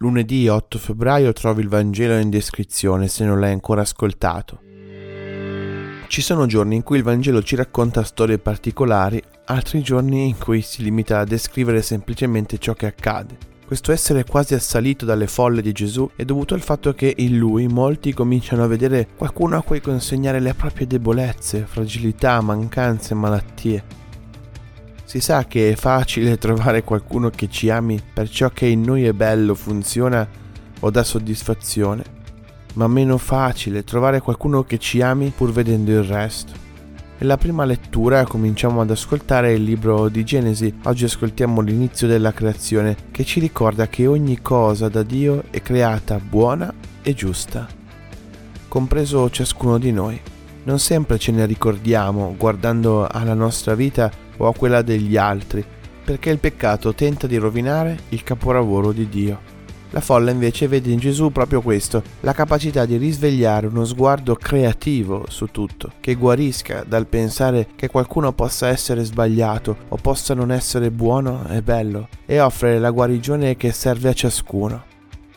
Lunedì 8 febbraio trovi il Vangelo in descrizione se non l'hai ancora ascoltato. Ci sono giorni in cui il Vangelo ci racconta storie particolari, altri giorni in cui si limita a descrivere semplicemente ciò che accade. Questo essere quasi assalito dalle folle di Gesù è dovuto al fatto che in lui molti cominciano a vedere qualcuno a cui consegnare le proprie debolezze, fragilità, mancanze, malattie. Si sa che è facile trovare qualcuno che ci ami per ciò che in noi è bello, funziona o dà soddisfazione, ma meno facile trovare qualcuno che ci ami pur vedendo il resto. Nella prima lettura cominciamo ad ascoltare il libro di Genesi, oggi ascoltiamo l'inizio della creazione che ci ricorda che ogni cosa da Dio è creata buona e giusta, compreso ciascuno di noi. Non sempre ce ne ricordiamo guardando alla nostra vita o a quella degli altri, perché il peccato tenta di rovinare il capolavoro di Dio. La folla invece vede in Gesù proprio questo, la capacità di risvegliare uno sguardo creativo su tutto, che guarisca dal pensare che qualcuno possa essere sbagliato o possa non essere buono e bello, e offre la guarigione che serve a ciascuno.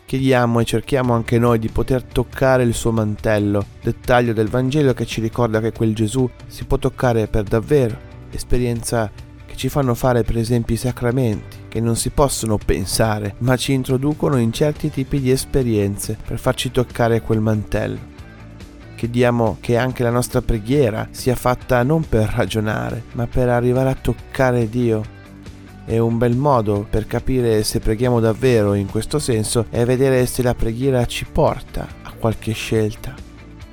Chiediamo e cerchiamo anche noi di poter toccare il suo mantello, dettaglio del Vangelo che ci ricorda che quel Gesù si può toccare per davvero esperienza che ci fanno fare per esempio i sacramenti, che non si possono pensare, ma ci introducono in certi tipi di esperienze per farci toccare quel mantello. Chiediamo che anche la nostra preghiera sia fatta non per ragionare, ma per arrivare a toccare Dio. E un bel modo per capire se preghiamo davvero in questo senso è vedere se la preghiera ci porta a qualche scelta,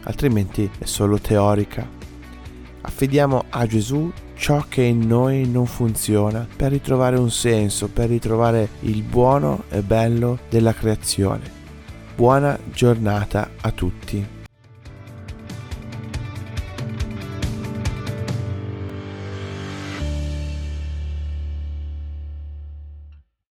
altrimenti è solo teorica. Affidiamo a Gesù ciò che in noi non funziona per ritrovare un senso, per ritrovare il buono e bello della creazione. Buona giornata a tutti.